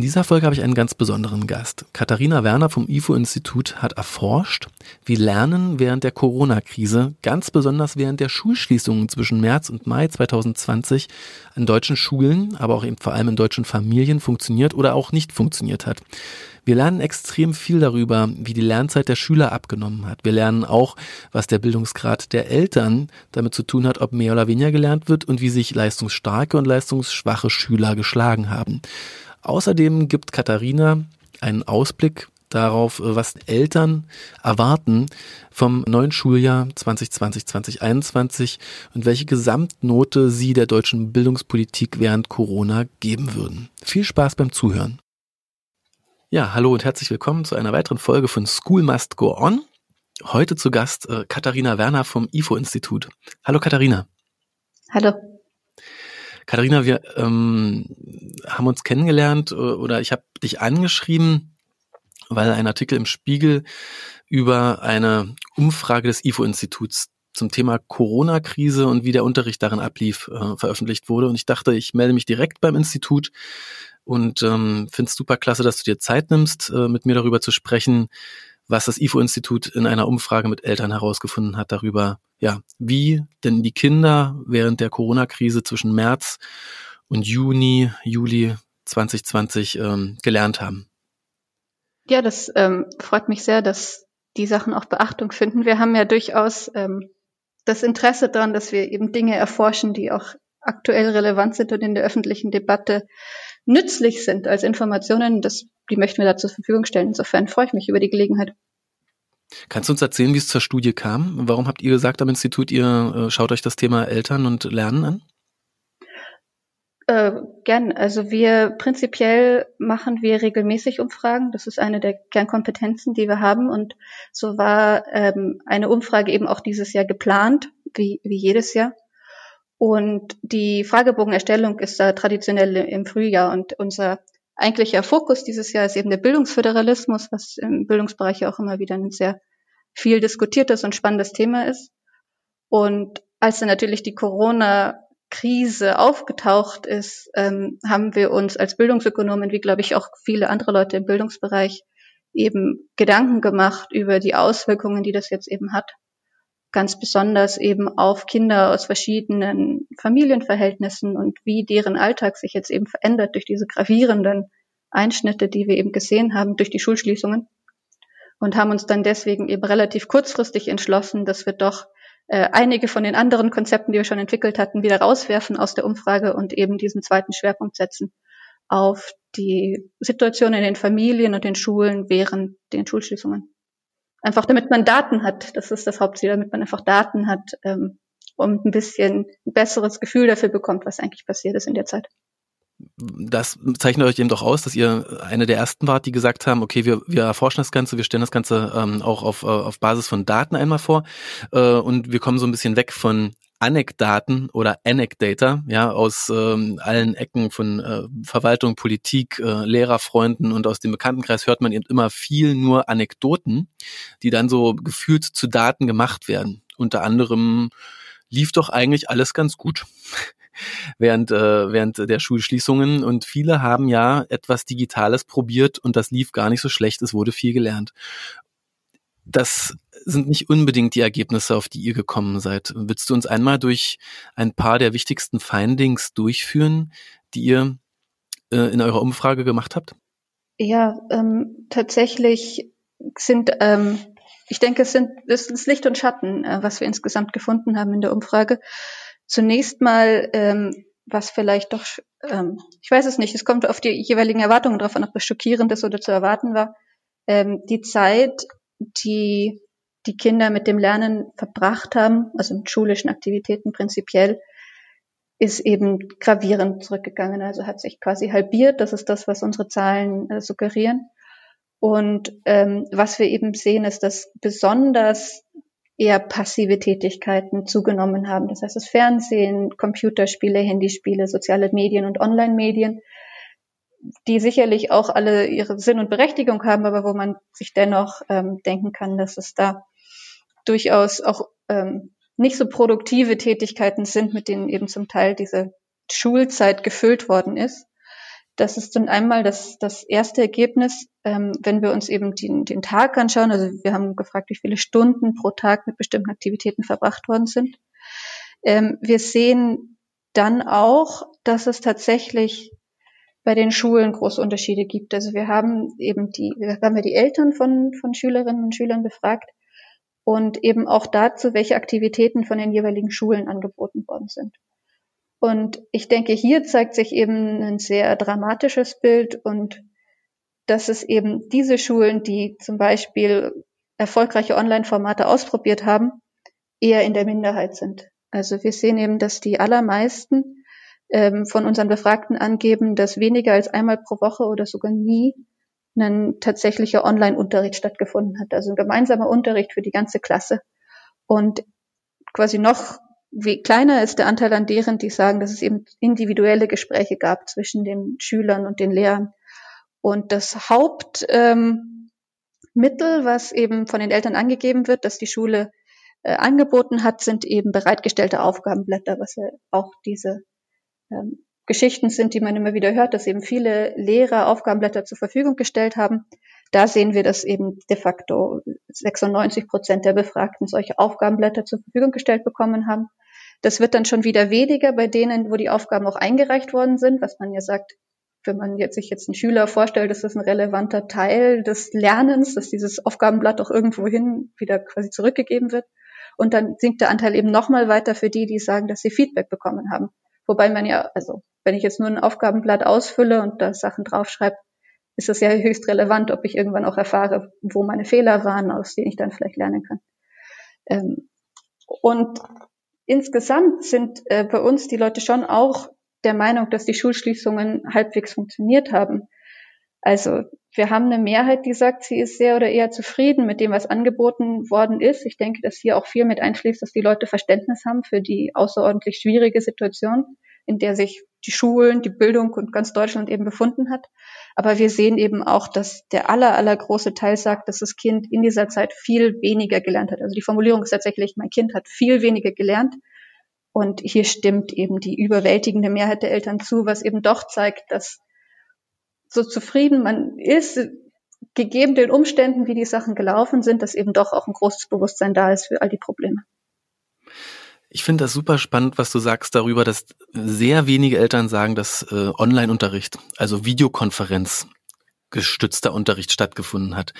In dieser Folge habe ich einen ganz besonderen Gast. Katharina Werner vom IFO-Institut hat erforscht, wie Lernen während der Corona-Krise, ganz besonders während der Schulschließungen zwischen März und Mai 2020 an deutschen Schulen, aber auch eben vor allem in deutschen Familien funktioniert oder auch nicht funktioniert hat. Wir lernen extrem viel darüber, wie die Lernzeit der Schüler abgenommen hat. Wir lernen auch, was der Bildungsgrad der Eltern damit zu tun hat, ob mehr oder weniger gelernt wird und wie sich leistungsstarke und leistungsschwache Schüler geschlagen haben. Außerdem gibt Katharina einen Ausblick darauf, was Eltern erwarten vom neuen Schuljahr 2020-2021 und welche Gesamtnote sie der deutschen Bildungspolitik während Corona geben würden. Viel Spaß beim Zuhören. Ja, hallo und herzlich willkommen zu einer weiteren Folge von School Must Go On. Heute zu Gast äh, Katharina Werner vom IFO-Institut. Hallo Katharina. Hallo. Katharina, wir ähm, haben uns kennengelernt äh, oder ich habe dich angeschrieben, weil ein Artikel im Spiegel über eine Umfrage des IFO-Instituts zum Thema Corona-Krise und wie der Unterricht darin ablief, äh, veröffentlicht wurde. Und ich dachte, ich melde mich direkt beim Institut und ähm, finde es super klasse, dass du dir Zeit nimmst, äh, mit mir darüber zu sprechen, was das IFO-Institut in einer Umfrage mit Eltern herausgefunden hat darüber, ja, wie denn die Kinder während der Corona-Krise zwischen März und Juni, Juli 2020 ähm, gelernt haben. Ja, das ähm, freut mich sehr, dass die Sachen auch Beachtung finden. Wir haben ja durchaus ähm, das Interesse daran, dass wir eben Dinge erforschen, die auch aktuell relevant sind und in der öffentlichen Debatte nützlich sind als Informationen. Das, die möchten wir da zur Verfügung stellen. Insofern freue ich mich über die Gelegenheit. Kannst du uns erzählen, wie es zur Studie kam? Warum habt ihr gesagt am Institut, ihr äh, schaut euch das Thema Eltern und Lernen an? Äh, gern. Also wir prinzipiell machen wir regelmäßig Umfragen. Das ist eine der Kernkompetenzen, die wir haben. Und so war ähm, eine Umfrage eben auch dieses Jahr geplant, wie, wie jedes Jahr. Und die Fragebogenerstellung ist da traditionell im Frühjahr. Und unser eigentlicher Fokus dieses Jahr ist eben der Bildungsföderalismus, was im Bildungsbereich auch immer wieder ein sehr viel diskutiertes und spannendes Thema ist. Und als dann natürlich die Corona-Krise aufgetaucht ist, ähm, haben wir uns als Bildungsökonomen, wie glaube ich auch viele andere Leute im Bildungsbereich, eben Gedanken gemacht über die Auswirkungen, die das jetzt eben hat. Ganz besonders eben auf Kinder aus verschiedenen Familienverhältnissen und wie deren Alltag sich jetzt eben verändert durch diese gravierenden Einschnitte, die wir eben gesehen haben durch die Schulschließungen und haben uns dann deswegen eben relativ kurzfristig entschlossen, dass wir doch äh, einige von den anderen Konzepten, die wir schon entwickelt hatten, wieder rauswerfen aus der Umfrage und eben diesen zweiten Schwerpunkt setzen auf die Situation in den Familien und den Schulen während den Schulschließungen. Einfach damit man Daten hat, das ist das Hauptziel, damit man einfach Daten hat ähm, und ein bisschen ein besseres Gefühl dafür bekommt, was eigentlich passiert ist in der Zeit. Das zeichnet euch eben doch aus, dass ihr eine der ersten wart, die gesagt haben, okay, wir, wir erforschen das Ganze, wir stellen das Ganze ähm, auch auf, äh, auf Basis von Daten einmal vor. Äh, und wir kommen so ein bisschen weg von Anekdaten oder Anecdata, ja, aus ähm, allen Ecken von äh, Verwaltung, Politik, äh, Lehrerfreunden und aus dem Bekanntenkreis hört man eben immer viel nur Anekdoten, die dann so gefühlt zu Daten gemacht werden. Unter anderem lief doch eigentlich alles ganz gut während, äh, während der Schulschließungen. Und viele haben ja etwas Digitales probiert und das lief gar nicht so schlecht. Es wurde viel gelernt. Das sind nicht unbedingt die Ergebnisse, auf die ihr gekommen seid. Willst du uns einmal durch ein paar der wichtigsten Findings durchführen, die ihr äh, in eurer Umfrage gemacht habt? Ja, ähm, tatsächlich sind, ähm, ich denke, es sind es ist Licht und Schatten, äh, was wir insgesamt gefunden haben in der Umfrage. Zunächst mal, ähm, was vielleicht doch, ähm, ich weiß es nicht, es kommt auf die jeweiligen Erwartungen drauf an, ob das schockierend ist oder zu erwarten war. Ähm, die Zeit, die die Kinder mit dem Lernen verbracht haben, also mit schulischen Aktivitäten prinzipiell, ist eben gravierend zurückgegangen. Also hat sich quasi halbiert. Das ist das, was unsere Zahlen äh, suggerieren. Und ähm, was wir eben sehen, ist, dass besonders eher passive Tätigkeiten zugenommen haben. Das heißt, das Fernsehen, Computerspiele, Handyspiele, soziale Medien und Online-Medien, die sicherlich auch alle ihre Sinn und Berechtigung haben, aber wo man sich dennoch ähm, denken kann, dass es da durchaus auch ähm, nicht so produktive Tätigkeiten sind, mit denen eben zum Teil diese Schulzeit gefüllt worden ist. Das ist dann einmal das, das erste Ergebnis, ähm, wenn wir uns eben den, den Tag anschauen. Also wir haben gefragt, wie viele Stunden pro Tag mit bestimmten Aktivitäten verbracht worden sind. Ähm, wir sehen dann auch, dass es tatsächlich bei den Schulen große Unterschiede gibt. Also wir haben eben die, wir haben ja die Eltern von, von Schülerinnen und Schülern befragt und eben auch dazu, welche Aktivitäten von den jeweiligen Schulen angeboten worden sind. Und ich denke, hier zeigt sich eben ein sehr dramatisches Bild und dass es eben diese Schulen, die zum Beispiel erfolgreiche Online-Formate ausprobiert haben, eher in der Minderheit sind. Also wir sehen eben, dass die allermeisten ähm, von unseren Befragten angeben, dass weniger als einmal pro Woche oder sogar nie ein tatsächlicher Online-Unterricht stattgefunden hat. Also ein gemeinsamer Unterricht für die ganze Klasse. Und quasi noch wie kleiner ist der Anteil an deren, die sagen, dass es eben individuelle Gespräche gab zwischen den Schülern und den Lehrern. Und das Hauptmittel, ähm, was eben von den Eltern angegeben wird, dass die Schule äh, angeboten hat, sind eben bereitgestellte Aufgabenblätter, was ja auch diese ähm, Geschichten sind, die man immer wieder hört, dass eben viele Lehrer Aufgabenblätter zur Verfügung gestellt haben. Da sehen wir, dass eben de facto 96 Prozent der Befragten solche Aufgabenblätter zur Verfügung gestellt bekommen haben. Das wird dann schon wieder weniger bei denen, wo die Aufgaben auch eingereicht worden sind, was man ja sagt, wenn man jetzt sich jetzt einen Schüler vorstellt, ist das ein relevanter Teil des Lernens, dass dieses Aufgabenblatt auch irgendwohin wieder quasi zurückgegeben wird. Und dann sinkt der Anteil eben nochmal weiter für die, die sagen, dass sie Feedback bekommen haben. Wobei man ja, also wenn ich jetzt nur ein Aufgabenblatt ausfülle und da Sachen draufschreibe, ist das ja höchst relevant, ob ich irgendwann auch erfahre, wo meine Fehler waren, aus denen ich dann vielleicht lernen kann. Ähm, und insgesamt sind äh, bei uns die Leute schon auch der Meinung, dass die Schulschließungen halbwegs funktioniert haben. Also wir haben eine Mehrheit, die sagt, sie ist sehr oder eher zufrieden mit dem, was angeboten worden ist. Ich denke, dass hier auch viel mit einschließt, dass die Leute Verständnis haben für die außerordentlich schwierige Situation, in der sich die Schulen, die Bildung und ganz Deutschland eben befunden hat. Aber wir sehen eben auch, dass der aller, aller große Teil sagt, dass das Kind in dieser Zeit viel weniger gelernt hat. Also die Formulierung ist tatsächlich, mein Kind hat viel weniger gelernt. Und hier stimmt eben die überwältigende Mehrheit der Eltern zu, was eben doch zeigt, dass so zufrieden man ist, gegeben den Umständen, wie die Sachen gelaufen sind, dass eben doch auch ein großes Bewusstsein da ist für all die Probleme. Ich finde das super spannend, was du sagst darüber, dass sehr wenige Eltern sagen, dass äh, Online-Unterricht, also Videokonferenz gestützter Unterricht stattgefunden hat.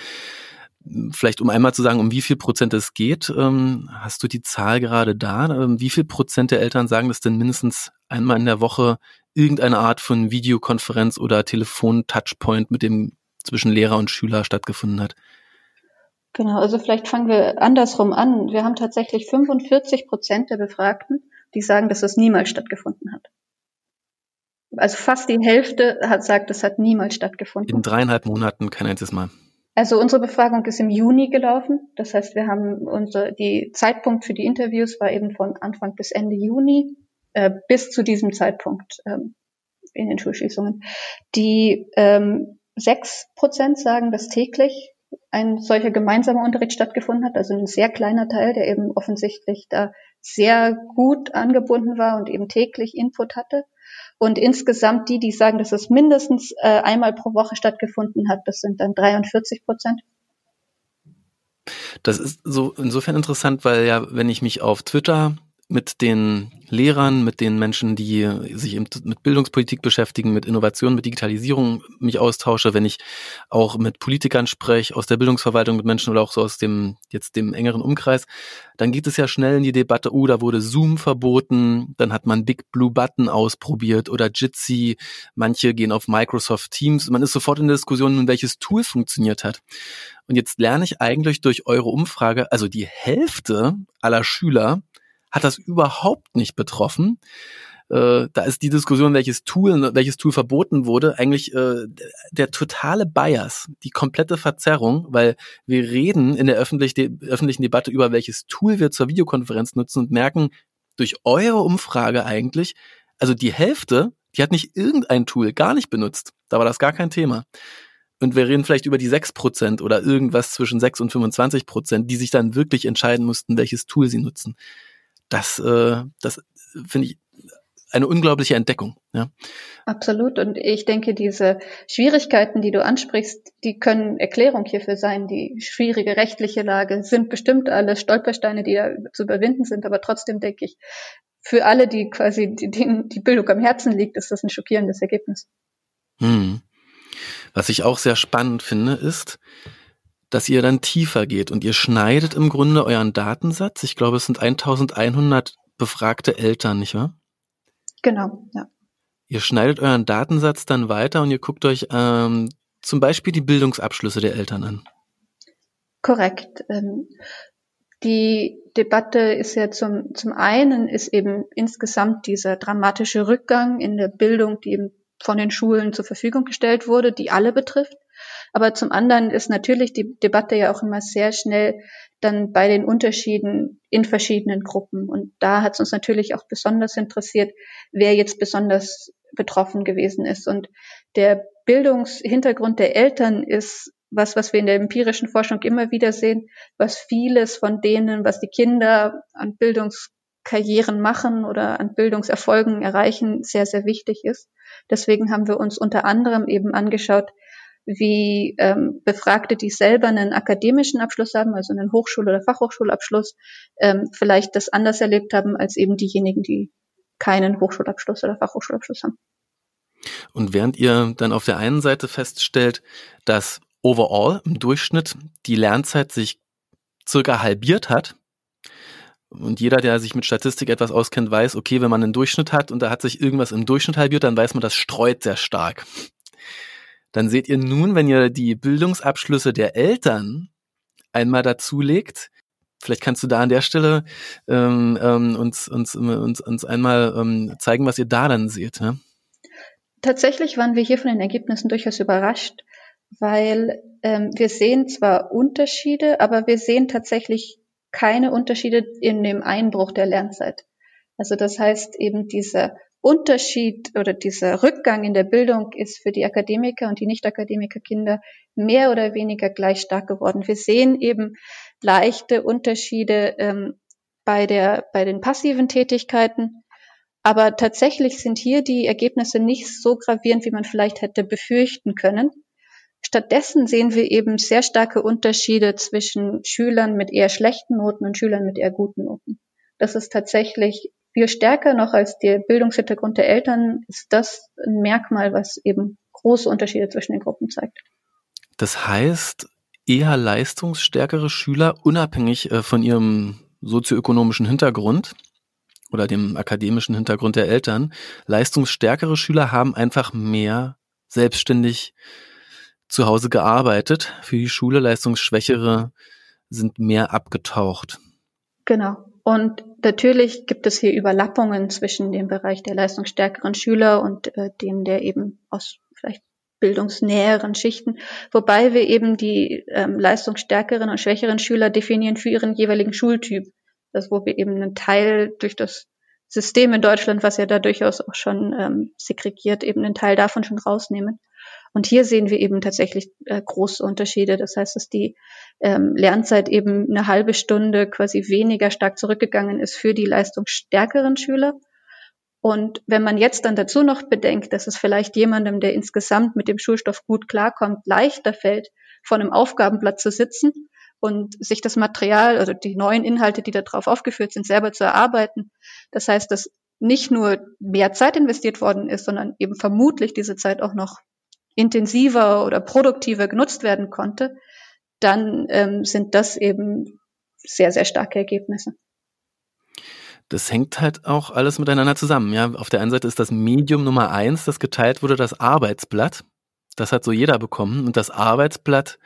Vielleicht um einmal zu sagen, um wie viel Prozent es geht, ähm, hast du die Zahl gerade da? Ähm, wie viel Prozent der Eltern sagen, dass denn mindestens einmal in der Woche irgendeine Art von Videokonferenz oder Telefon-Touchpoint mit dem zwischen Lehrer und Schüler stattgefunden hat? Genau, also vielleicht fangen wir andersrum an. Wir haben tatsächlich 45 Prozent der Befragten, die sagen, dass es niemals stattgefunden hat. Also fast die Hälfte hat sagt, es hat niemals stattgefunden. In dreieinhalb Monaten kein einziges Mal. Also unsere Befragung ist im Juni gelaufen. Das heißt, wir haben unser, die Zeitpunkt für die Interviews war eben von Anfang bis Ende Juni äh, bis zu diesem Zeitpunkt ähm, in den Schulschließungen. Die ähm, sechs ähm, Prozent sagen, dass täglich ein solcher gemeinsamer Unterricht stattgefunden hat, also ein sehr kleiner Teil, der eben offensichtlich da sehr gut angebunden war und eben täglich Input hatte. Und insgesamt die, die sagen, dass es mindestens äh, einmal pro Woche stattgefunden hat, das sind dann 43 Prozent. Das ist so insofern interessant, weil ja, wenn ich mich auf Twitter mit den Lehrern, mit den Menschen, die sich mit Bildungspolitik beschäftigen, mit Innovation, mit Digitalisierung mich austausche, wenn ich auch mit Politikern spreche, aus der Bildungsverwaltung mit Menschen oder auch so aus dem jetzt dem engeren Umkreis, dann geht es ja schnell in die Debatte, oh, da wurde Zoom verboten, dann hat man Big Blue Button ausprobiert oder Jitsi, manche gehen auf Microsoft Teams, man ist sofort in der Diskussion, welches Tool funktioniert hat. Und jetzt lerne ich eigentlich durch eure Umfrage, also die Hälfte aller Schüler hat das überhaupt nicht betroffen. Äh, da ist die Diskussion, welches Tool, welches Tool verboten wurde, eigentlich äh, der totale Bias, die komplette Verzerrung, weil wir reden in der öffentlich de öffentlichen Debatte über welches Tool wir zur Videokonferenz nutzen und merken durch eure Umfrage eigentlich, also die Hälfte, die hat nicht irgendein Tool gar nicht benutzt. Da war das gar kein Thema. Und wir reden vielleicht über die 6% oder irgendwas zwischen 6 und 25%, die sich dann wirklich entscheiden mussten, welches Tool sie nutzen das, äh, das finde ich eine unglaubliche Entdeckung. Ja. Absolut. Und ich denke, diese Schwierigkeiten, die du ansprichst, die können Erklärung hierfür sein. Die schwierige rechtliche Lage sind bestimmt alles Stolpersteine, die da zu überwinden sind. Aber trotzdem denke ich, für alle, die quasi denen die Bildung am Herzen liegt, ist das ein schockierendes Ergebnis. Hm. Was ich auch sehr spannend finde, ist, dass ihr dann tiefer geht und ihr schneidet im Grunde euren Datensatz. Ich glaube, es sind 1100 befragte Eltern, nicht wahr? Genau, ja. Ihr schneidet euren Datensatz dann weiter und ihr guckt euch ähm, zum Beispiel die Bildungsabschlüsse der Eltern an. Korrekt. Ähm, die Debatte ist ja zum, zum einen ist eben insgesamt dieser dramatische Rückgang in der Bildung, die eben von den Schulen zur Verfügung gestellt wurde, die alle betrifft. Aber zum anderen ist natürlich die Debatte ja auch immer sehr schnell dann bei den Unterschieden in verschiedenen Gruppen. Und da hat es uns natürlich auch besonders interessiert, wer jetzt besonders betroffen gewesen ist. Und der Bildungshintergrund der Eltern ist was, was wir in der empirischen Forschung immer wieder sehen, was vieles von denen, was die Kinder an Bildungskarrieren machen oder an Bildungserfolgen erreichen, sehr, sehr wichtig ist. Deswegen haben wir uns unter anderem eben angeschaut, wie ähm, Befragte, die selber einen akademischen Abschluss haben, also einen Hochschul- oder Fachhochschulabschluss, ähm, vielleicht das anders erlebt haben als eben diejenigen, die keinen Hochschulabschluss oder Fachhochschulabschluss haben. Und während ihr dann auf der einen Seite feststellt, dass overall im Durchschnitt die Lernzeit sich circa halbiert hat, und jeder, der sich mit Statistik etwas auskennt, weiß, okay, wenn man einen Durchschnitt hat und da hat sich irgendwas im Durchschnitt halbiert, dann weiß man, das streut sehr stark. Dann seht ihr nun, wenn ihr die Bildungsabschlüsse der Eltern einmal dazulegt, vielleicht kannst du da an der Stelle ähm, ähm, uns, uns, uns, uns einmal ähm, zeigen, was ihr da dann seht. Ja? Tatsächlich waren wir hier von den Ergebnissen durchaus überrascht, weil ähm, wir sehen zwar Unterschiede, aber wir sehen tatsächlich keine Unterschiede in dem Einbruch der Lernzeit. Also das heißt eben dieser Unterschied oder dieser Rückgang in der Bildung ist für die Akademiker und die Nicht-Akademiker-Kinder mehr oder weniger gleich stark geworden. Wir sehen eben leichte Unterschiede ähm, bei, der, bei den passiven Tätigkeiten, aber tatsächlich sind hier die Ergebnisse nicht so gravierend, wie man vielleicht hätte befürchten können. Stattdessen sehen wir eben sehr starke Unterschiede zwischen Schülern mit eher schlechten Noten und Schülern mit eher guten Noten. Das ist tatsächlich viel stärker noch als der Bildungshintergrund der Eltern, ist das ein Merkmal, was eben große Unterschiede zwischen den Gruppen zeigt. Das heißt, eher leistungsstärkere Schüler, unabhängig äh, von ihrem sozioökonomischen Hintergrund oder dem akademischen Hintergrund der Eltern, leistungsstärkere Schüler haben einfach mehr selbstständig zu Hause gearbeitet für die Schule, leistungsschwächere sind mehr abgetaucht. Genau. Und natürlich gibt es hier Überlappungen zwischen dem Bereich der leistungsstärkeren Schüler und äh, dem der eben aus vielleicht bildungsnäheren Schichten, wobei wir eben die ähm, leistungsstärkeren und schwächeren Schüler definieren für ihren jeweiligen Schultyp. Das wo wir eben einen Teil durch das System in Deutschland, was ja da durchaus auch schon ähm, segregiert, eben einen Teil davon schon rausnehmen. Und hier sehen wir eben tatsächlich äh, große Unterschiede. Das heißt, dass die ähm, Lernzeit eben eine halbe Stunde quasi weniger stark zurückgegangen ist für die leistungsstärkeren Schüler. Und wenn man jetzt dann dazu noch bedenkt, dass es vielleicht jemandem, der insgesamt mit dem Schulstoff gut klarkommt, leichter fällt, vor einem Aufgabenblatt zu sitzen und sich das Material, also die neuen Inhalte, die da drauf aufgeführt sind, selber zu erarbeiten. Das heißt, dass nicht nur mehr Zeit investiert worden ist, sondern eben vermutlich diese Zeit auch noch intensiver oder produktiver genutzt werden konnte, dann ähm, sind das eben sehr, sehr starke Ergebnisse. Das hängt halt auch alles miteinander zusammen. Ja, auf der einen Seite ist das Medium Nummer eins, das geteilt wurde, das Arbeitsblatt. Das hat so jeder bekommen. Und das Arbeitsblatt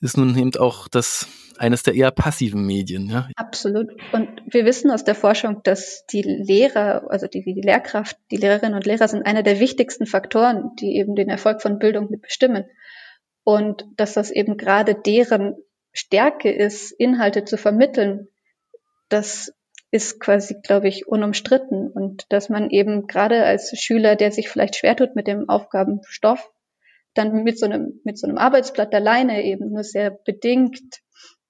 ist nun eben auch das eines der eher passiven Medien. Ja? Absolut. Und wir wissen aus der Forschung, dass die Lehrer, also die, die Lehrkraft, die Lehrerinnen und Lehrer sind einer der wichtigsten Faktoren, die eben den Erfolg von Bildung mit bestimmen. Und dass das eben gerade deren Stärke ist, Inhalte zu vermitteln, das ist quasi, glaube ich, unumstritten. Und dass man eben gerade als Schüler, der sich vielleicht schwer tut mit dem Aufgabenstoff, dann mit so einem, mit so einem Arbeitsblatt alleine eben nur sehr bedingt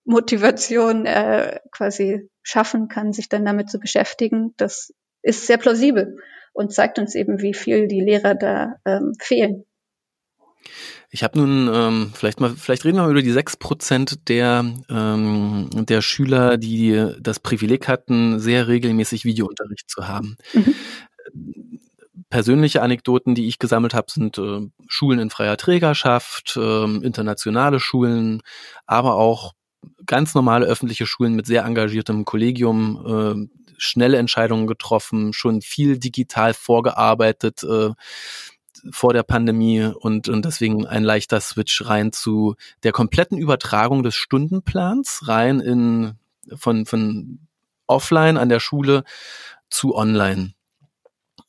Motivation äh, quasi schaffen kann, sich dann damit zu beschäftigen, das ist sehr plausibel. und zeigt uns eben, wie viel die Lehrer da ähm, fehlen. Ich habe nun ähm, vielleicht mal, vielleicht reden wir mal über die sechs Prozent der ähm, der Schüler, die das Privileg hatten, sehr regelmäßig Videounterricht zu haben. Mhm. Persönliche Anekdoten, die ich gesammelt habe, sind äh, Schulen in freier Trägerschaft, äh, internationale Schulen, aber auch ganz normale öffentliche Schulen mit sehr engagiertem Kollegium, äh, schnelle Entscheidungen getroffen, schon viel digital vorgearbeitet. Äh, vor der Pandemie und, und deswegen ein leichter Switch rein zu der kompletten Übertragung des Stundenplans rein in von, von offline an der Schule zu online.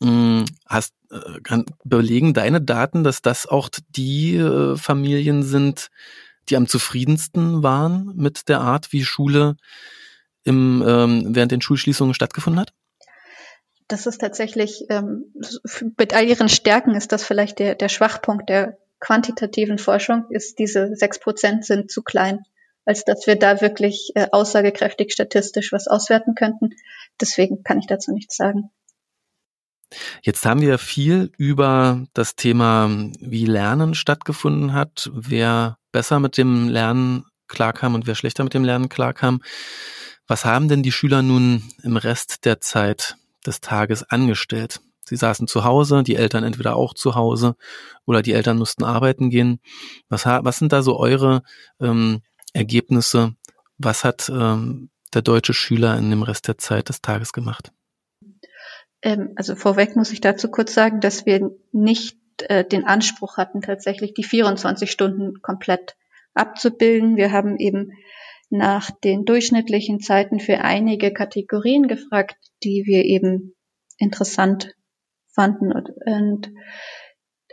Hm, hast äh, kann belegen deine Daten, dass das auch die äh, Familien sind, die am zufriedensten waren mit der Art, wie Schule im, ähm, während den Schulschließungen stattgefunden hat? das ist tatsächlich, ähm, mit all ihren Stärken ist das vielleicht der, der Schwachpunkt der quantitativen Forschung, ist diese sechs Prozent sind zu klein, als dass wir da wirklich äh, aussagekräftig statistisch was auswerten könnten. Deswegen kann ich dazu nichts sagen. Jetzt haben wir viel über das Thema, wie Lernen stattgefunden hat, wer besser mit dem Lernen klarkam und wer schlechter mit dem Lernen klarkam. Was haben denn die Schüler nun im Rest der Zeit des Tages angestellt. Sie saßen zu Hause, die Eltern entweder auch zu Hause oder die Eltern mussten arbeiten gehen. Was, was sind da so eure ähm, Ergebnisse? Was hat ähm, der deutsche Schüler in dem Rest der Zeit des Tages gemacht? Ähm, also vorweg muss ich dazu kurz sagen, dass wir nicht äh, den Anspruch hatten, tatsächlich die 24 Stunden komplett abzubilden. Wir haben eben nach den durchschnittlichen Zeiten für einige Kategorien gefragt, die wir eben interessant fanden und, und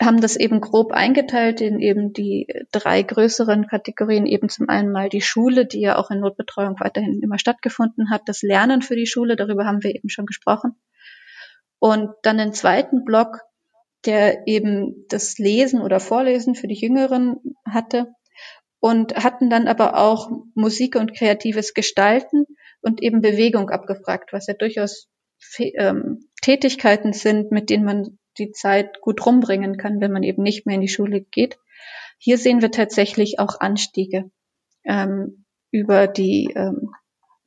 haben das eben grob eingeteilt in eben die drei größeren Kategorien, eben zum einen mal die Schule, die ja auch in Notbetreuung weiterhin immer stattgefunden hat, das Lernen für die Schule, darüber haben wir eben schon gesprochen. Und dann den zweiten Block, der eben das Lesen oder Vorlesen für die Jüngeren hatte und hatten dann aber auch Musik und kreatives Gestalten und eben Bewegung abgefragt, was ja durchaus ähm, Tätigkeiten sind, mit denen man die Zeit gut rumbringen kann, wenn man eben nicht mehr in die Schule geht. Hier sehen wir tatsächlich auch Anstiege ähm, über die ähm,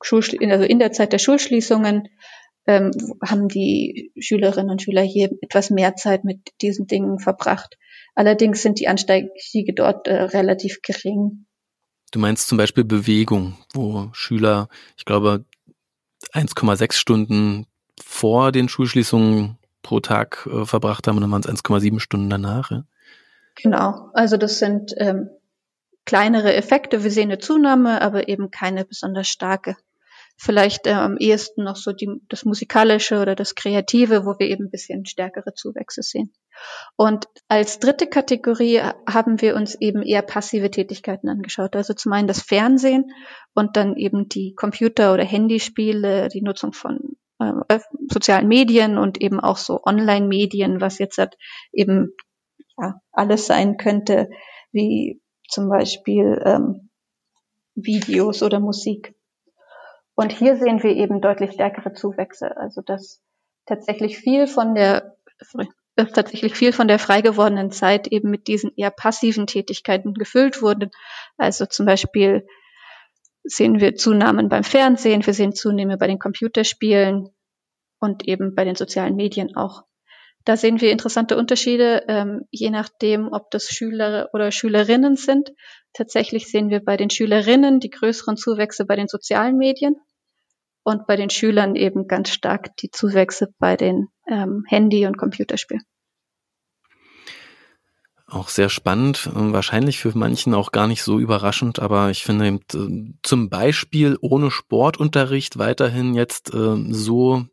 Schulschli also in der Zeit der Schulschließungen ähm, haben die Schülerinnen und Schüler hier etwas mehr Zeit mit diesen Dingen verbracht. Allerdings sind die Anstiege dort äh, relativ gering. Du meinst zum Beispiel Bewegung, wo Schüler, ich glaube, 1,6 Stunden vor den Schulschließungen pro Tag äh, verbracht haben und dann waren es 1,7 Stunden danach. Ja? Genau, also das sind ähm, kleinere Effekte. Wir sehen eine Zunahme, aber eben keine besonders starke vielleicht äh, am ehesten noch so die, das Musikalische oder das Kreative, wo wir eben ein bisschen stärkere Zuwächse sehen. Und als dritte Kategorie haben wir uns eben eher passive Tätigkeiten angeschaut. Also zum einen das Fernsehen und dann eben die Computer- oder Handyspiele, die Nutzung von äh, sozialen Medien und eben auch so Online-Medien, was jetzt halt eben ja, alles sein könnte, wie zum Beispiel ähm, Videos oder Musik. Und hier sehen wir eben deutlich stärkere Zuwächse. Also dass tatsächlich viel von der äh, tatsächlich viel von der frei gewordenen Zeit eben mit diesen eher passiven Tätigkeiten gefüllt wurde. Also zum Beispiel sehen wir Zunahmen beim Fernsehen, wir sehen Zunahme bei den Computerspielen und eben bei den sozialen Medien auch. Da sehen wir interessante Unterschiede, ähm, je nachdem, ob das Schüler oder Schülerinnen sind. Tatsächlich sehen wir bei den Schülerinnen die größeren Zuwächse bei den sozialen Medien und bei den Schülern eben ganz stark die Zuwächse bei den ähm, Handy- und Computerspielen. Auch sehr spannend, wahrscheinlich für manchen auch gar nicht so überraschend, aber ich finde eben, äh, zum Beispiel ohne Sportunterricht weiterhin jetzt äh, so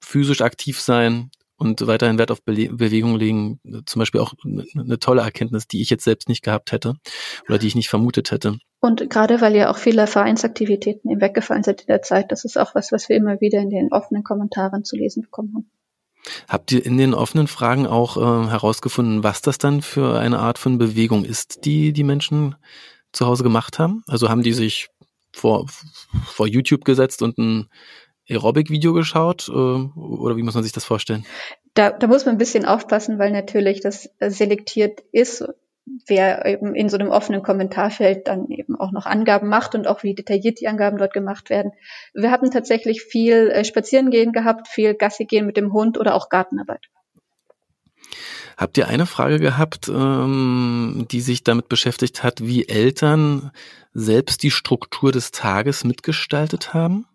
physisch aktiv sein und weiterhin Wert auf Be Bewegung legen, zum Beispiel auch eine tolle Erkenntnis, die ich jetzt selbst nicht gehabt hätte oder die ich nicht vermutet hätte. Und gerade weil ja auch viele Vereinsaktivitäten eben weggefallen sind in der Zeit, das ist auch was, was wir immer wieder in den offenen Kommentaren zu lesen bekommen haben. Habt ihr in den offenen Fragen auch äh, herausgefunden, was das dann für eine Art von Bewegung ist, die die Menschen zu Hause gemacht haben? Also haben die sich vor, vor YouTube gesetzt und ein Aerobic-Video geschaut äh, oder wie muss man sich das vorstellen? da, da muss man ein bisschen aufpassen, weil natürlich das selektiert ist, wer eben in so einem offenen Kommentarfeld dann eben auch noch Angaben macht und auch wie detailliert die Angaben dort gemacht werden. Wir haben tatsächlich viel äh, Spazierengehen gehabt, viel Gassi gehen mit dem Hund oder auch Gartenarbeit. Habt ihr eine Frage gehabt, ähm, die sich damit beschäftigt hat, wie Eltern selbst die Struktur des Tages mitgestaltet haben?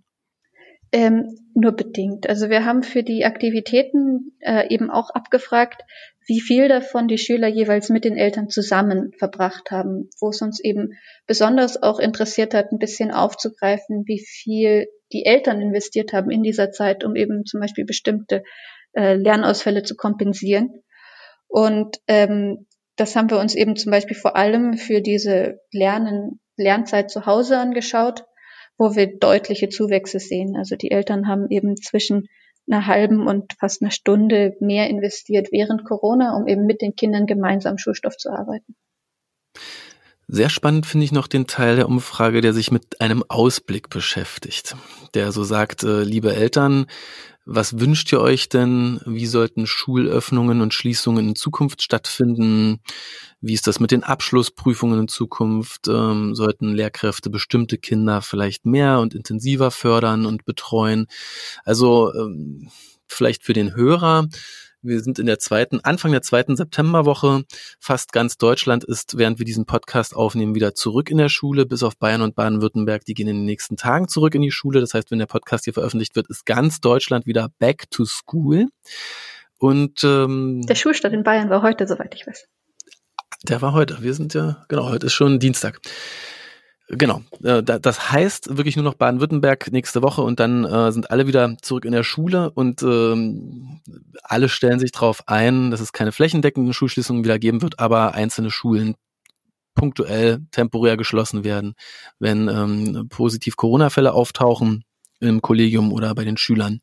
Ähm, nur bedingt. Also wir haben für die Aktivitäten äh, eben auch abgefragt, wie viel davon die Schüler jeweils mit den Eltern zusammen verbracht haben, wo es uns eben besonders auch interessiert hat, ein bisschen aufzugreifen, wie viel die Eltern investiert haben in dieser Zeit, um eben zum Beispiel bestimmte äh, Lernausfälle zu kompensieren. Und ähm, das haben wir uns eben zum Beispiel vor allem für diese Lernen, Lernzeit zu Hause angeschaut, wo wir deutliche Zuwächse sehen. Also die Eltern haben eben zwischen einer halben und fast einer Stunde mehr investiert während Corona, um eben mit den Kindern gemeinsam Schulstoff zu arbeiten. Sehr spannend finde ich noch den Teil der Umfrage, der sich mit einem Ausblick beschäftigt. Der so sagt, äh, liebe Eltern, was wünscht ihr euch denn? Wie sollten Schulöffnungen und Schließungen in Zukunft stattfinden? Wie ist das mit den Abschlussprüfungen in Zukunft? Ähm, sollten Lehrkräfte bestimmte Kinder vielleicht mehr und intensiver fördern und betreuen? Also ähm, vielleicht für den Hörer, wir sind in der zweiten, Anfang der zweiten Septemberwoche. Fast ganz Deutschland ist, während wir diesen Podcast aufnehmen, wieder zurück in der Schule, bis auf Bayern und Baden-Württemberg. Die gehen in den nächsten Tagen zurück in die Schule. Das heißt, wenn der Podcast hier veröffentlicht wird, ist ganz Deutschland wieder back to school. Und ähm, der Schulstart in Bayern war heute, soweit ich weiß. Der war heute. Wir sind ja, genau, heute ist schon Dienstag. Genau. Äh, das heißt wirklich nur noch Baden-Württemberg nächste Woche und dann äh, sind alle wieder zurück in der Schule und ähm, alle stellen sich darauf ein, dass es keine flächendeckenden Schulschließungen wieder geben wird, aber einzelne Schulen punktuell temporär geschlossen werden, wenn ähm, positiv Corona-Fälle auftauchen im Kollegium oder bei den Schülern.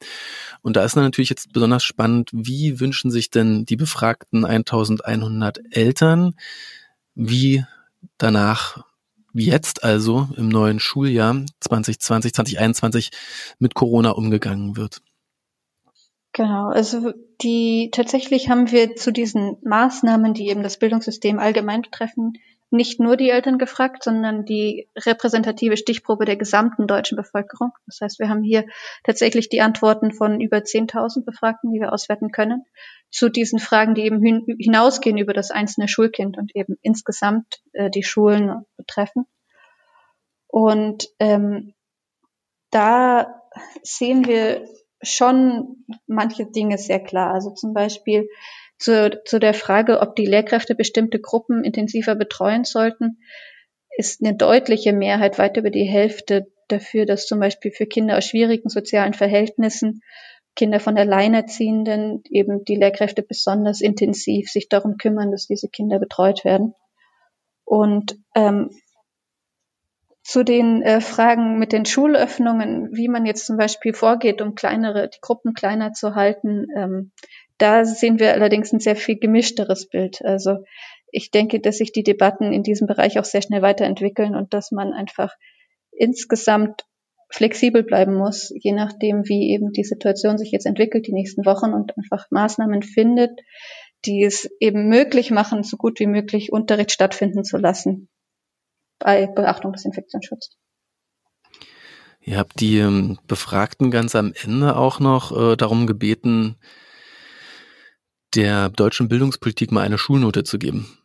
Und da ist natürlich jetzt besonders spannend, wie wünschen sich denn die befragten 1100 Eltern, wie danach jetzt also im neuen Schuljahr 2020, 2021 mit Corona umgegangen wird. Genau, also die tatsächlich haben wir zu diesen Maßnahmen, die eben das Bildungssystem allgemein betreffen, nicht nur die Eltern gefragt, sondern die repräsentative Stichprobe der gesamten deutschen Bevölkerung. Das heißt, wir haben hier tatsächlich die Antworten von über 10.000 Befragten, die wir auswerten können, zu diesen Fragen, die eben hinausgehen über das einzelne Schulkind und eben insgesamt äh, die Schulen betreffen. Und ähm, da sehen wir schon manche Dinge sehr klar. Also zum Beispiel zu, zu der Frage, ob die Lehrkräfte bestimmte Gruppen intensiver betreuen sollten, ist eine deutliche Mehrheit, weit über die Hälfte dafür, dass zum Beispiel für Kinder aus schwierigen sozialen Verhältnissen, Kinder von Alleinerziehenden, eben die Lehrkräfte besonders intensiv sich darum kümmern, dass diese Kinder betreut werden. Und ähm, zu den äh, Fragen mit den Schulöffnungen, wie man jetzt zum Beispiel vorgeht, um kleinere, die Gruppen kleiner zu halten, ähm, da sehen wir allerdings ein sehr viel gemischteres Bild. Also ich denke, dass sich die Debatten in diesem Bereich auch sehr schnell weiterentwickeln und dass man einfach insgesamt flexibel bleiben muss, je nachdem, wie eben die Situation sich jetzt entwickelt, die nächsten Wochen und einfach Maßnahmen findet, die es eben möglich machen, so gut wie möglich Unterricht stattfinden zu lassen bei Beachtung des Infektionsschutzes. Ihr habt die ähm, Befragten ganz am Ende auch noch äh, darum gebeten, der deutschen Bildungspolitik mal eine Schulnote zu geben.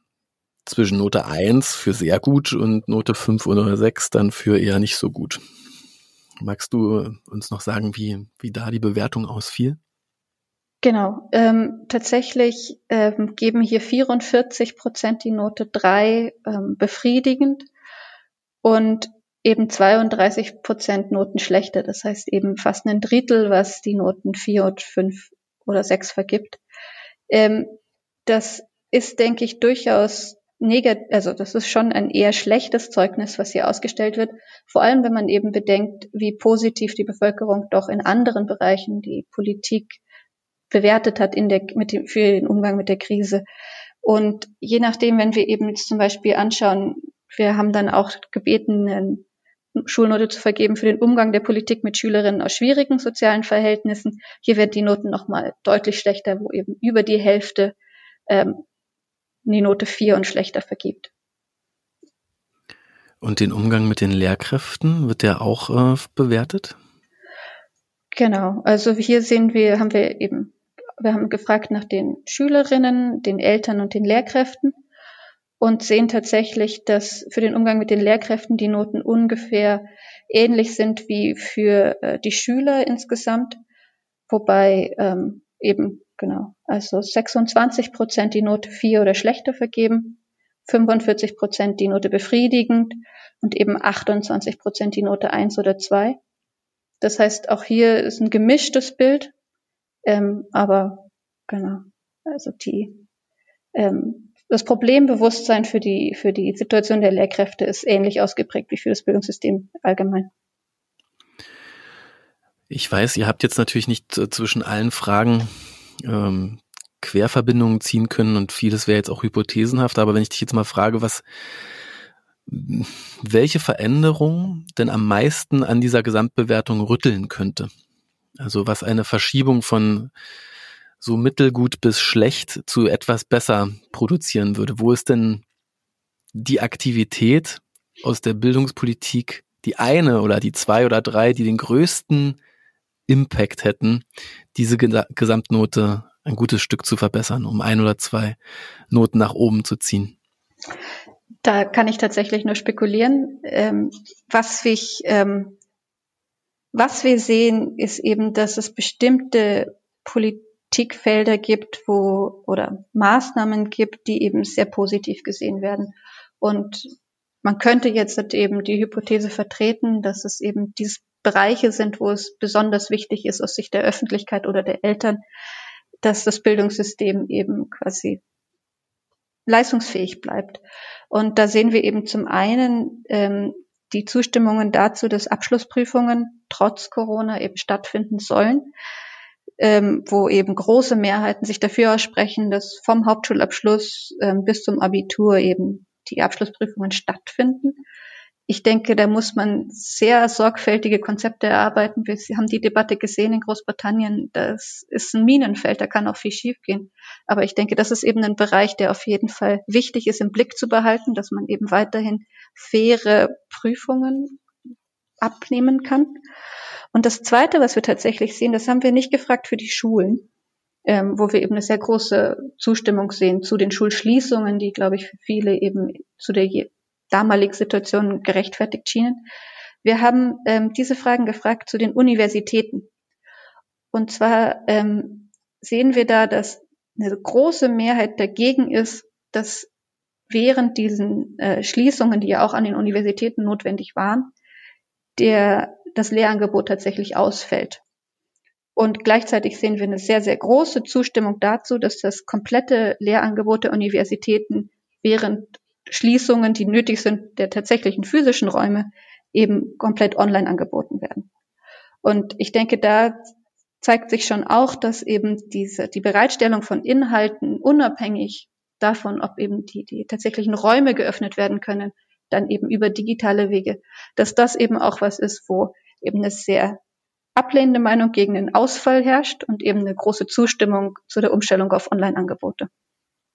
Zwischen Note 1 für sehr gut und Note 5 oder 6 dann für eher nicht so gut. Magst du uns noch sagen, wie, wie da die Bewertung ausfiel? Genau, ähm, tatsächlich ähm, geben hier 44 Prozent die Note 3 ähm, befriedigend und eben 32 Prozent Noten schlechter. Das heißt eben fast ein Drittel, was die Noten 4 und 5 oder 6 vergibt. Ähm, das ist, denke ich, durchaus negativ, also das ist schon ein eher schlechtes Zeugnis, was hier ausgestellt wird. Vor allem, wenn man eben bedenkt, wie positiv die Bevölkerung doch in anderen Bereichen die Politik bewertet hat in der, mit dem, für den Umgang mit der Krise. Und je nachdem, wenn wir eben zum Beispiel anschauen, wir haben dann auch gebeten, Schulnote zu vergeben für den Umgang der Politik mit Schülerinnen aus schwierigen sozialen Verhältnissen. Hier werden die Noten nochmal deutlich schlechter, wo eben über die Hälfte ähm, die Note 4 und schlechter vergibt. Und den Umgang mit den Lehrkräften, wird der auch äh, bewertet? Genau, also hier sehen wir, haben wir eben, wir haben gefragt nach den Schülerinnen, den Eltern und den Lehrkräften und sehen tatsächlich, dass für den Umgang mit den Lehrkräften die Noten ungefähr ähnlich sind wie für äh, die Schüler insgesamt, wobei ähm, eben genau, also 26 Prozent die Note 4 oder schlechter vergeben, 45 Prozent die Note befriedigend und eben 28 Prozent die Note 1 oder 2. Das heißt, auch hier ist ein gemischtes Bild, ähm, aber genau, also die ähm, das Problembewusstsein für die, für die Situation der Lehrkräfte ist ähnlich ausgeprägt wie für das Bildungssystem allgemein. Ich weiß, ihr habt jetzt natürlich nicht äh, zwischen allen Fragen ähm, Querverbindungen ziehen können und vieles wäre jetzt auch hypothesenhaft, aber wenn ich dich jetzt mal frage, was welche Veränderung denn am meisten an dieser Gesamtbewertung rütteln könnte? Also was eine Verschiebung von so mittelgut bis schlecht zu etwas besser produzieren würde? Wo ist denn die Aktivität aus der Bildungspolitik, die eine oder die zwei oder drei, die den größten Impact hätten, diese Gesamtnote ein gutes Stück zu verbessern, um ein oder zwei Noten nach oben zu ziehen? Da kann ich tatsächlich nur spekulieren. Ähm, was ich, ähm, was wir sehen, ist eben, dass es bestimmte Politik Politikfelder gibt, wo oder Maßnahmen gibt, die eben sehr positiv gesehen werden. Und man könnte jetzt halt eben die Hypothese vertreten, dass es eben diese Bereiche sind, wo es besonders wichtig ist aus Sicht der Öffentlichkeit oder der Eltern, dass das Bildungssystem eben quasi leistungsfähig bleibt. Und da sehen wir eben zum einen ähm, die Zustimmungen dazu, dass Abschlussprüfungen trotz Corona eben stattfinden sollen ähm, wo eben große Mehrheiten sich dafür aussprechen, dass vom Hauptschulabschluss ähm, bis zum Abitur eben die Abschlussprüfungen stattfinden. Ich denke, da muss man sehr sorgfältige Konzepte erarbeiten. Wir haben die Debatte gesehen in Großbritannien. Das ist ein Minenfeld, da kann auch viel schiefgehen. Aber ich denke, das ist eben ein Bereich, der auf jeden Fall wichtig ist, im Blick zu behalten, dass man eben weiterhin faire Prüfungen abnehmen kann. Und das Zweite, was wir tatsächlich sehen, das haben wir nicht gefragt für die Schulen, ähm, wo wir eben eine sehr große Zustimmung sehen zu den Schulschließungen, die, glaube ich, für viele eben zu der damaligen Situation gerechtfertigt schienen. Wir haben ähm, diese Fragen gefragt zu den Universitäten. Und zwar ähm, sehen wir da, dass eine große Mehrheit dagegen ist, dass während diesen äh, Schließungen, die ja auch an den Universitäten notwendig waren, der das Lehrangebot tatsächlich ausfällt. Und gleichzeitig sehen wir eine sehr, sehr große Zustimmung dazu, dass das komplette Lehrangebot der Universitäten während Schließungen, die nötig sind, der tatsächlichen physischen Räume, eben komplett online angeboten werden. Und ich denke, da zeigt sich schon auch, dass eben diese, die Bereitstellung von Inhalten unabhängig davon, ob eben die, die tatsächlichen Räume geöffnet werden können, dann eben über digitale Wege, dass das eben auch was ist, wo eben eine sehr ablehnende Meinung gegen den Ausfall herrscht und eben eine große Zustimmung zu der Umstellung auf Online-Angebote.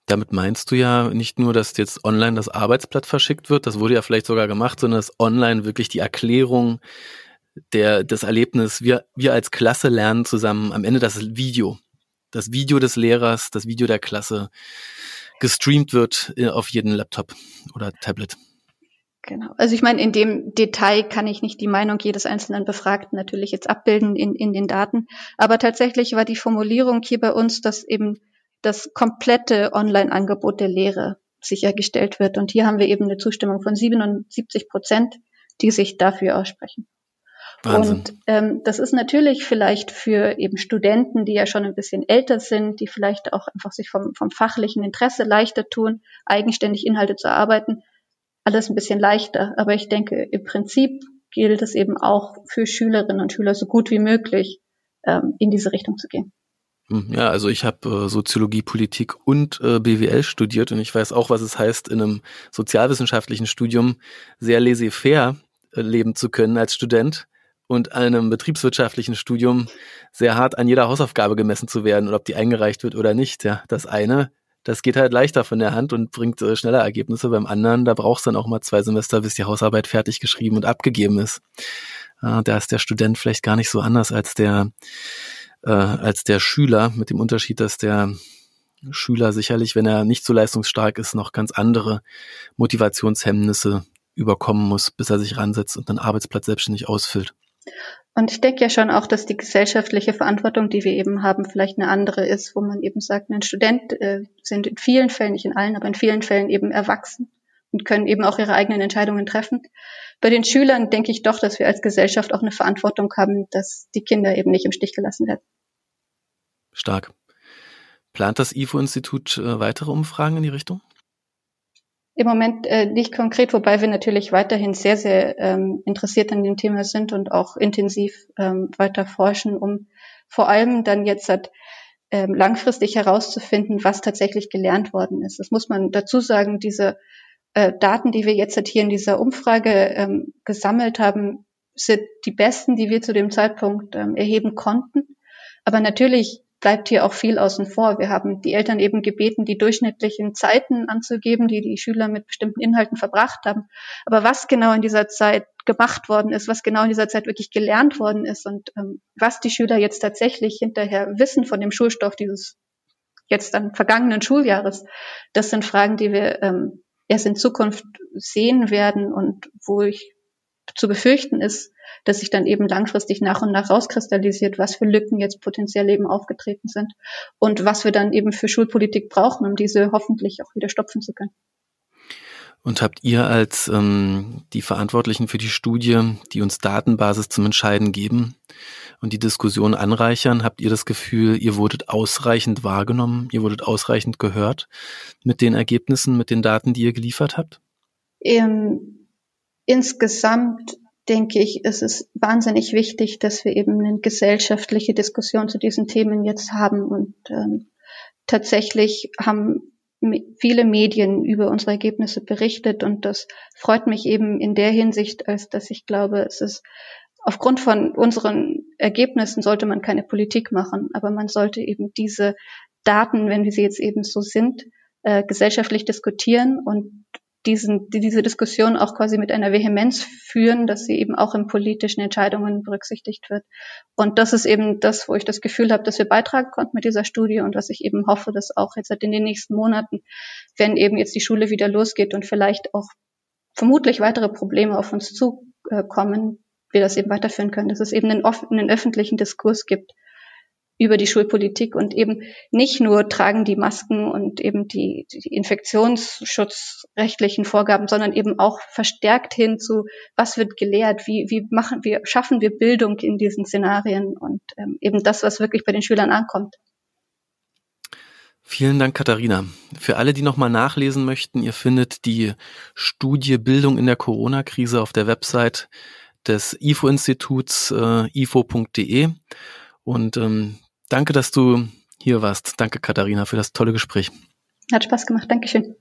Damit meinst du ja nicht nur, dass jetzt online das Arbeitsblatt verschickt wird, das wurde ja vielleicht sogar gemacht, sondern dass online wirklich die Erklärung der, des Erlebnis, wir, wir als Klasse lernen zusammen am Ende das Video. Das Video des Lehrers, das Video der Klasse gestreamt wird äh, auf jeden Laptop oder Tablet. Genau. Also ich meine, in dem Detail kann ich nicht die Meinung jedes einzelnen Befragten natürlich jetzt abbilden in, in den Daten. Aber tatsächlich war die Formulierung hier bei uns, dass eben das komplette Online-Angebot der Lehre sichergestellt wird. Und hier haben wir eben eine Zustimmung von 77 Prozent, die sich dafür aussprechen. Wahnsinn. Und ähm, das ist natürlich vielleicht für eben Studenten, die ja schon ein bisschen älter sind, die vielleicht auch einfach sich vom, vom fachlichen Interesse leichter tun, eigenständig Inhalte zu erarbeiten, alles ein bisschen leichter. Aber ich denke, im Prinzip gilt es eben auch für Schülerinnen und Schüler so gut wie möglich ähm, in diese Richtung zu gehen. Hm, ja, also ich habe äh, Soziologie, Politik und äh, BWL studiert und ich weiß auch, was es heißt, in einem sozialwissenschaftlichen Studium sehr laissez-faire äh, leben zu können als Student und einem betriebswirtschaftlichen Studium sehr hart an jeder Hausaufgabe gemessen zu werden und ob die eingereicht wird oder nicht. Ja, das eine, das geht halt leichter von der Hand und bringt äh, schneller Ergebnisse. Beim anderen, da brauchst du dann auch mal zwei Semester, bis die Hausarbeit fertig geschrieben und abgegeben ist. Äh, da ist der Student vielleicht gar nicht so anders als der äh, als der Schüler, mit dem Unterschied, dass der Schüler sicherlich, wenn er nicht so leistungsstark ist, noch ganz andere Motivationshemmnisse überkommen muss, bis er sich ransetzt und einen Arbeitsplatz selbstständig ausfüllt. Und ich denke ja schon auch, dass die gesellschaftliche Verantwortung, die wir eben haben, vielleicht eine andere ist, wo man eben sagt, ein Student äh, sind in vielen Fällen, nicht in allen, aber in vielen Fällen eben erwachsen und können eben auch ihre eigenen Entscheidungen treffen. Bei den Schülern denke ich doch, dass wir als Gesellschaft auch eine Verantwortung haben, dass die Kinder eben nicht im Stich gelassen werden. Stark. Plant das IFO-Institut äh, weitere Umfragen in die Richtung? Im Moment äh, nicht konkret, wobei wir natürlich weiterhin sehr, sehr ähm, interessiert an dem Thema sind und auch intensiv ähm, weiter forschen, um vor allem dann jetzt halt, ähm, langfristig herauszufinden, was tatsächlich gelernt worden ist. Das muss man dazu sagen, diese äh, Daten, die wir jetzt halt hier in dieser Umfrage ähm, gesammelt haben, sind die besten, die wir zu dem Zeitpunkt ähm, erheben konnten. Aber natürlich bleibt hier auch viel außen vor. Wir haben die Eltern eben gebeten, die durchschnittlichen Zeiten anzugeben, die die Schüler mit bestimmten Inhalten verbracht haben. Aber was genau in dieser Zeit gemacht worden ist, was genau in dieser Zeit wirklich gelernt worden ist und ähm, was die Schüler jetzt tatsächlich hinterher wissen von dem Schulstoff dieses jetzt dann vergangenen Schuljahres, das sind Fragen, die wir ähm, erst in Zukunft sehen werden und wo ich zu befürchten ist, dass sich dann eben langfristig nach und nach rauskristallisiert, was für Lücken jetzt potenziell eben aufgetreten sind und was wir dann eben für Schulpolitik brauchen, um diese hoffentlich auch wieder stopfen zu können. Und habt ihr als ähm, die Verantwortlichen für die Studie, die uns Datenbasis zum Entscheiden geben und die Diskussion anreichern, habt ihr das Gefühl, ihr wurdet ausreichend wahrgenommen, ihr wurdet ausreichend gehört mit den Ergebnissen, mit den Daten, die ihr geliefert habt? Ähm, insgesamt denke ich, ist es wahnsinnig wichtig, dass wir eben eine gesellschaftliche Diskussion zu diesen Themen jetzt haben. Und ähm, tatsächlich haben viele Medien über unsere Ergebnisse berichtet und das freut mich eben in der Hinsicht, als dass ich glaube, es ist aufgrund von unseren Ergebnissen sollte man keine Politik machen, aber man sollte eben diese Daten, wenn wir sie jetzt eben so sind, äh, gesellschaftlich diskutieren und diesen, die diese Diskussion auch quasi mit einer Vehemenz führen, dass sie eben auch in politischen Entscheidungen berücksichtigt wird. Und das ist eben das, wo ich das Gefühl habe, dass wir beitragen konnten mit dieser Studie und was ich eben hoffe, dass auch jetzt in den nächsten Monaten, wenn eben jetzt die Schule wieder losgeht und vielleicht auch vermutlich weitere Probleme auf uns zukommen, wir das eben weiterführen können, dass es eben einen, offenen öffentlichen Diskurs gibt über die Schulpolitik und eben nicht nur tragen die Masken und eben die, die infektionsschutzrechtlichen Vorgaben, sondern eben auch verstärkt hin zu, was wird gelehrt, wie, wie machen wir, schaffen wir Bildung in diesen Szenarien und ähm, eben das, was wirklich bei den Schülern ankommt. Vielen Dank, Katharina. Für alle, die nochmal nachlesen möchten, ihr findet die Studie Bildung in der Corona-Krise auf der Website des IFO-Instituts äh, ifo.de. Und ähm, Danke, dass du hier warst. Danke, Katharina, für das tolle Gespräch. Hat Spaß gemacht. Dankeschön.